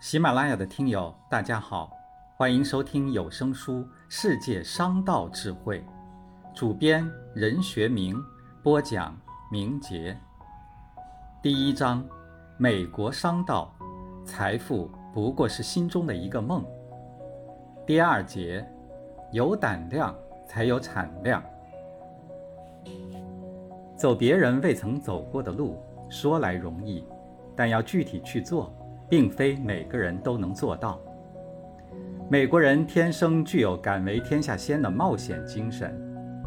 喜马拉雅的听友，大家好，欢迎收听有声书《世界商道智慧》，主编任学明播讲明杰。第一章：美国商道，财富不过是心中的一个梦。第二节：有胆量才有产量。走别人未曾走过的路，说来容易，但要具体去做。并非每个人都能做到。美国人天生具有敢为天下先的冒险精神，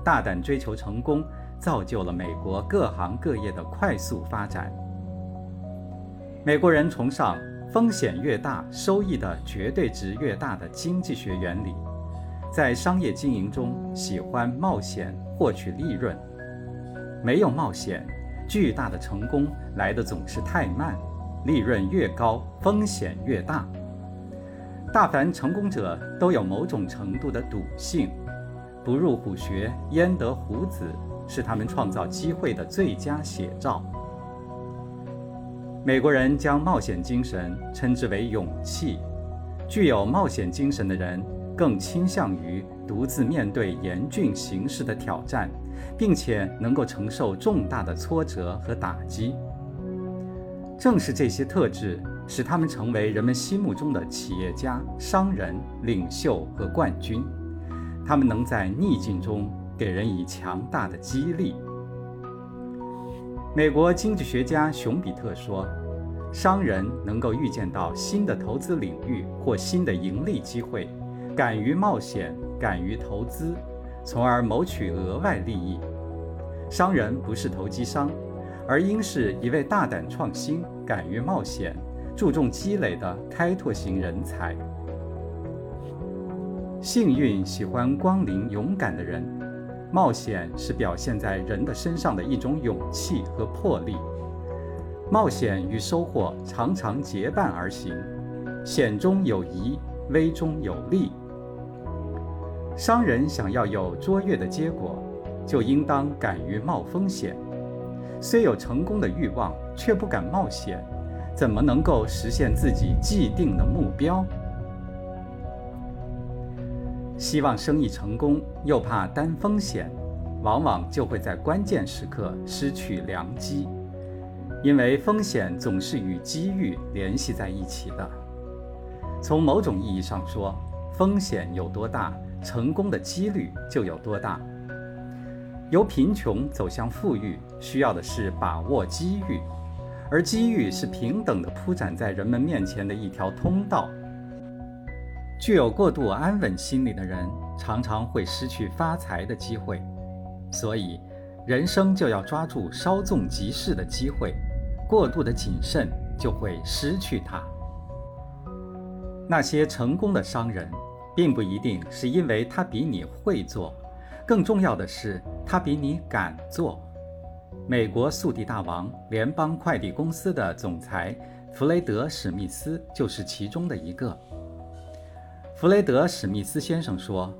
大胆追求成功，造就了美国各行各业的快速发展。美国人崇尚风险越大，收益的绝对值越大的经济学原理，在商业经营中喜欢冒险获取利润。没有冒险，巨大的成功来的总是太慢。利润越高，风险越大。大凡成功者都有某种程度的赌性，不入虎穴焉得虎子，是他们创造机会的最佳写照。美国人将冒险精神称之为勇气。具有冒险精神的人更倾向于独自面对严峻形势的挑战，并且能够承受重大的挫折和打击。正是这些特质，使他们成为人们心目中的企业家、商人、领袖和冠军。他们能在逆境中给人以强大的激励。美国经济学家熊彼特说：“商人能够预见到新的投资领域或新的盈利机会，敢于冒险，敢于投资，从而谋取额外利益。商人不是投机商。”而应是一位大胆创新、敢于冒险、注重积累的开拓型人才。幸运喜欢光临勇敢的人，冒险是表现在人的身上的一种勇气和魄力。冒险与收获常常结伴而行，险中有宜，危中有利。商人想要有卓越的结果，就应当敢于冒风险。虽有成功的欲望，却不敢冒险，怎么能够实现自己既定的目标？希望生意成功，又怕担风险，往往就会在关键时刻失去良机，因为风险总是与机遇联系在一起的。从某种意义上说，风险有多大，成功的几率就有多大。由贫穷走向富裕，需要的是把握机遇，而机遇是平等的铺展在人们面前的一条通道。具有过度安稳心理的人，常常会失去发财的机会，所以人生就要抓住稍纵即逝的机会，过度的谨慎就会失去它。那些成功的商人，并不一定是因为他比你会做。更重要的是，他比你敢做。美国速递大王联邦快递公司的总裁弗雷德·史密斯就是其中的一个。弗雷德·史密斯先生说：“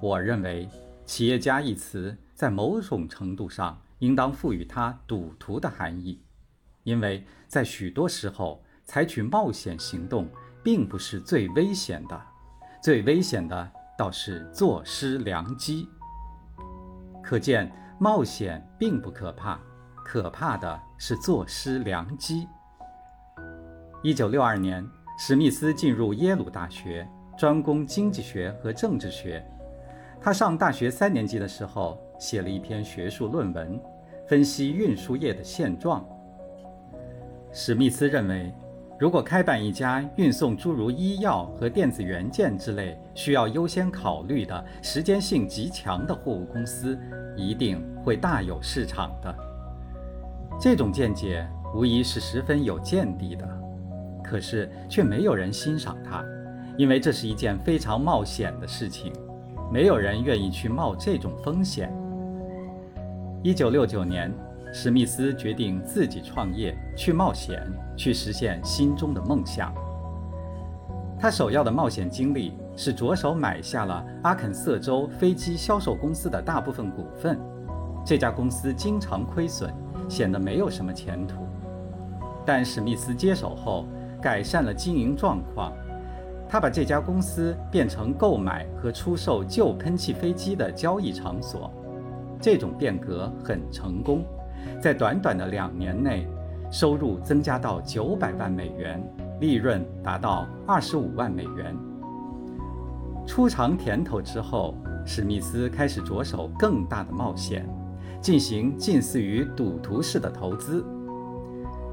我认为，企业家一词在某种程度上应当赋予它赌徒的含义，因为在许多时候，采取冒险行动并不是最危险的，最危险的倒是坐失良机。”可见，冒险并不可怕，可怕的是坐失良机。一九六二年，史密斯进入耶鲁大学，专攻经济学和政治学。他上大学三年级的时候，写了一篇学术论文，分析运输业的现状。史密斯认为。如果开办一家运送诸如医药和电子元件之类需要优先考虑的时间性极强的货物公司，一定会大有市场的。这种见解无疑是十分有见地的，可是却没有人欣赏它，因为这是一件非常冒险的事情，没有人愿意去冒这种风险。一九六九年。史密斯决定自己创业，去冒险，去实现心中的梦想。他首要的冒险经历是着手买下了阿肯色州飞机销售公司的大部分股份。这家公司经常亏损，显得没有什么前途。但史密斯接手后，改善了经营状况。他把这家公司变成购买和出售旧喷气飞机的交易场所，这种变革很成功，在短短的两年内，收入增加到九百万美元，利润达到二十五万美元。初尝甜头之后，史密斯开始着手更大的冒险，进行近似于赌徒式的投资。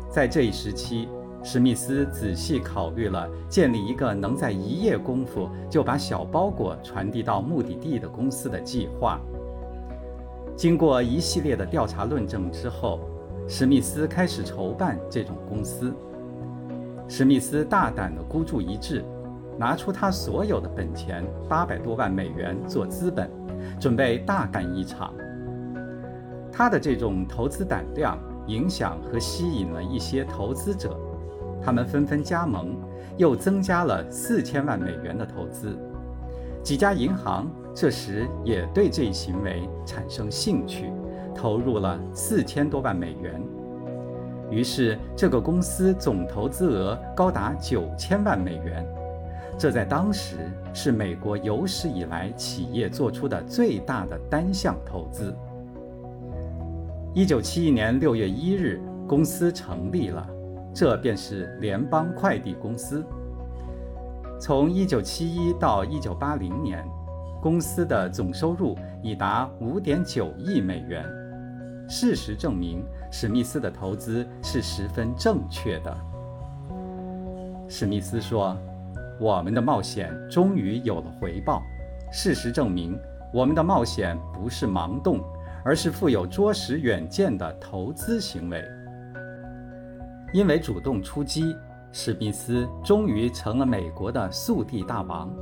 在这一时期。史密斯仔细考虑了建立一个能在一夜功夫就把小包裹传递到目的地的公司的计划。经过一系列的调查论证之后，史密斯开始筹办这种公司。史密斯大胆地孤注一掷，拿出他所有的本钱八百多万美元做资本，准备大干一场。他的这种投资胆量影响和吸引了一些投资者。他们纷纷加盟，又增加了四千万美元的投资。几家银行这时也对这一行为产生兴趣，投入了四千多万美元。于是，这个公司总投资额高达九千万美元，这在当时是美国有史以来企业做出的最大的单项投资。一九七一年六月一日，公司成立了。这便是联邦快递公司。从1971到1980年，公司的总收入已达5.9亿美元。事实证明，史密斯的投资是十分正确的。史密斯说：“我们的冒险终于有了回报。事实证明，我们的冒险不是盲动，而是富有卓识远见的投资行为。”因为主动出击，史密斯终于成了美国的速递大王。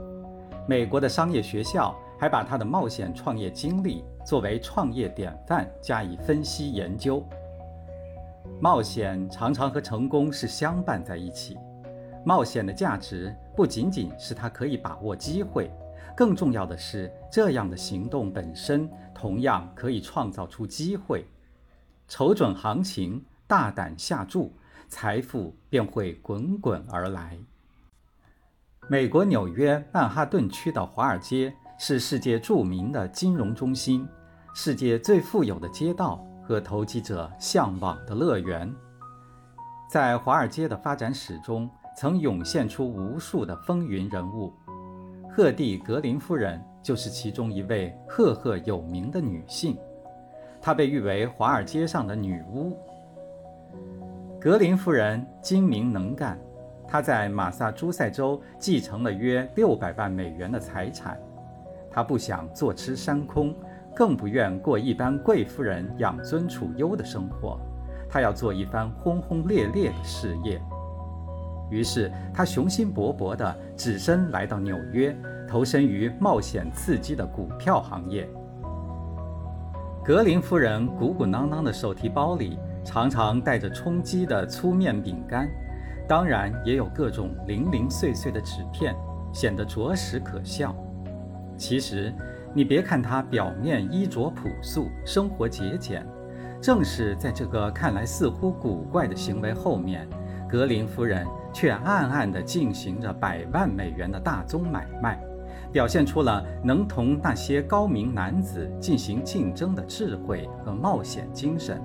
美国的商业学校还把他的冒险创业经历作为创业典范加以分析研究。冒险常常和成功是相伴在一起。冒险的价值不仅仅是他可以把握机会，更重要的是这样的行动本身同样可以创造出机会。瞅准行情，大胆下注。财富便会滚滚而来。美国纽约曼哈顿区的华尔街是世界著名的金融中心，世界最富有的街道和投机者向往的乐园。在华尔街的发展史中，曾涌现出无数的风云人物，赫蒂·格林夫人就是其中一位赫赫有名的女性，她被誉为华尔街上的女巫。格林夫人精明能干，他在马萨诸塞州继承了约六百万美元的财产。他不想坐吃山空，更不愿过一般贵夫人养尊处优的生活。他要做一番轰轰烈烈的事业。于是，他雄心勃勃地只身来到纽约，投身于冒险刺激的股票行业。格林夫人鼓鼓囊囊的手提包里。常常带着充饥的粗面饼干，当然也有各种零零碎碎的纸片，显得着实可笑。其实，你别看他表面衣着朴素，生活节俭，正是在这个看来似乎古怪的行为后面，格林夫人却暗暗地进行着百万美元的大宗买卖，表现出了能同那些高明男子进行竞争的智慧和冒险精神。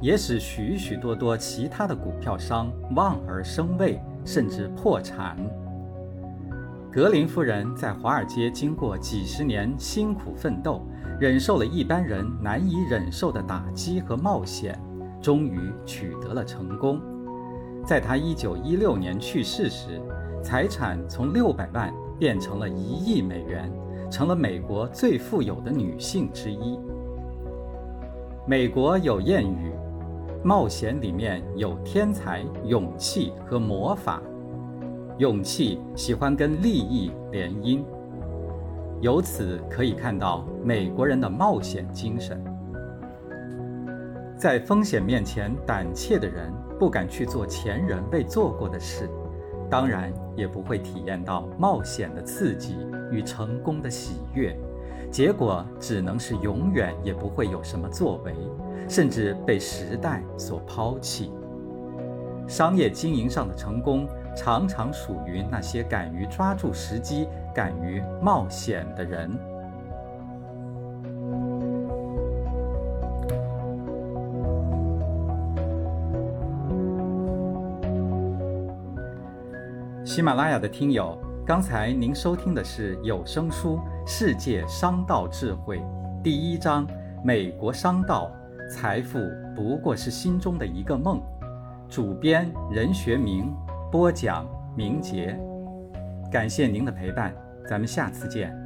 也使许许多多其他的股票商望而生畏，甚至破产。格林夫人在华尔街经过几十年辛苦奋斗，忍受了一般人难以忍受的打击和冒险，终于取得了成功。在她1916年去世时，财产从600万变成了一亿美元，成了美国最富有的女性之一。美国有谚语。冒险里面有天才、勇气和魔法。勇气喜欢跟利益联姻，由此可以看到美国人的冒险精神。在风险面前胆怯的人，不敢去做前人未做过的事，当然也不会体验到冒险的刺激与成功的喜悦。结果只能是永远也不会有什么作为，甚至被时代所抛弃。商业经营上的成功，常常属于那些敢于抓住时机、敢于冒险的人。喜马拉雅的听友，刚才您收听的是有声书《世界商道智慧》第一章：美国商道，财富不过是心中的一个梦。主编任学明，播讲明杰。感谢您的陪伴，咱们下次见。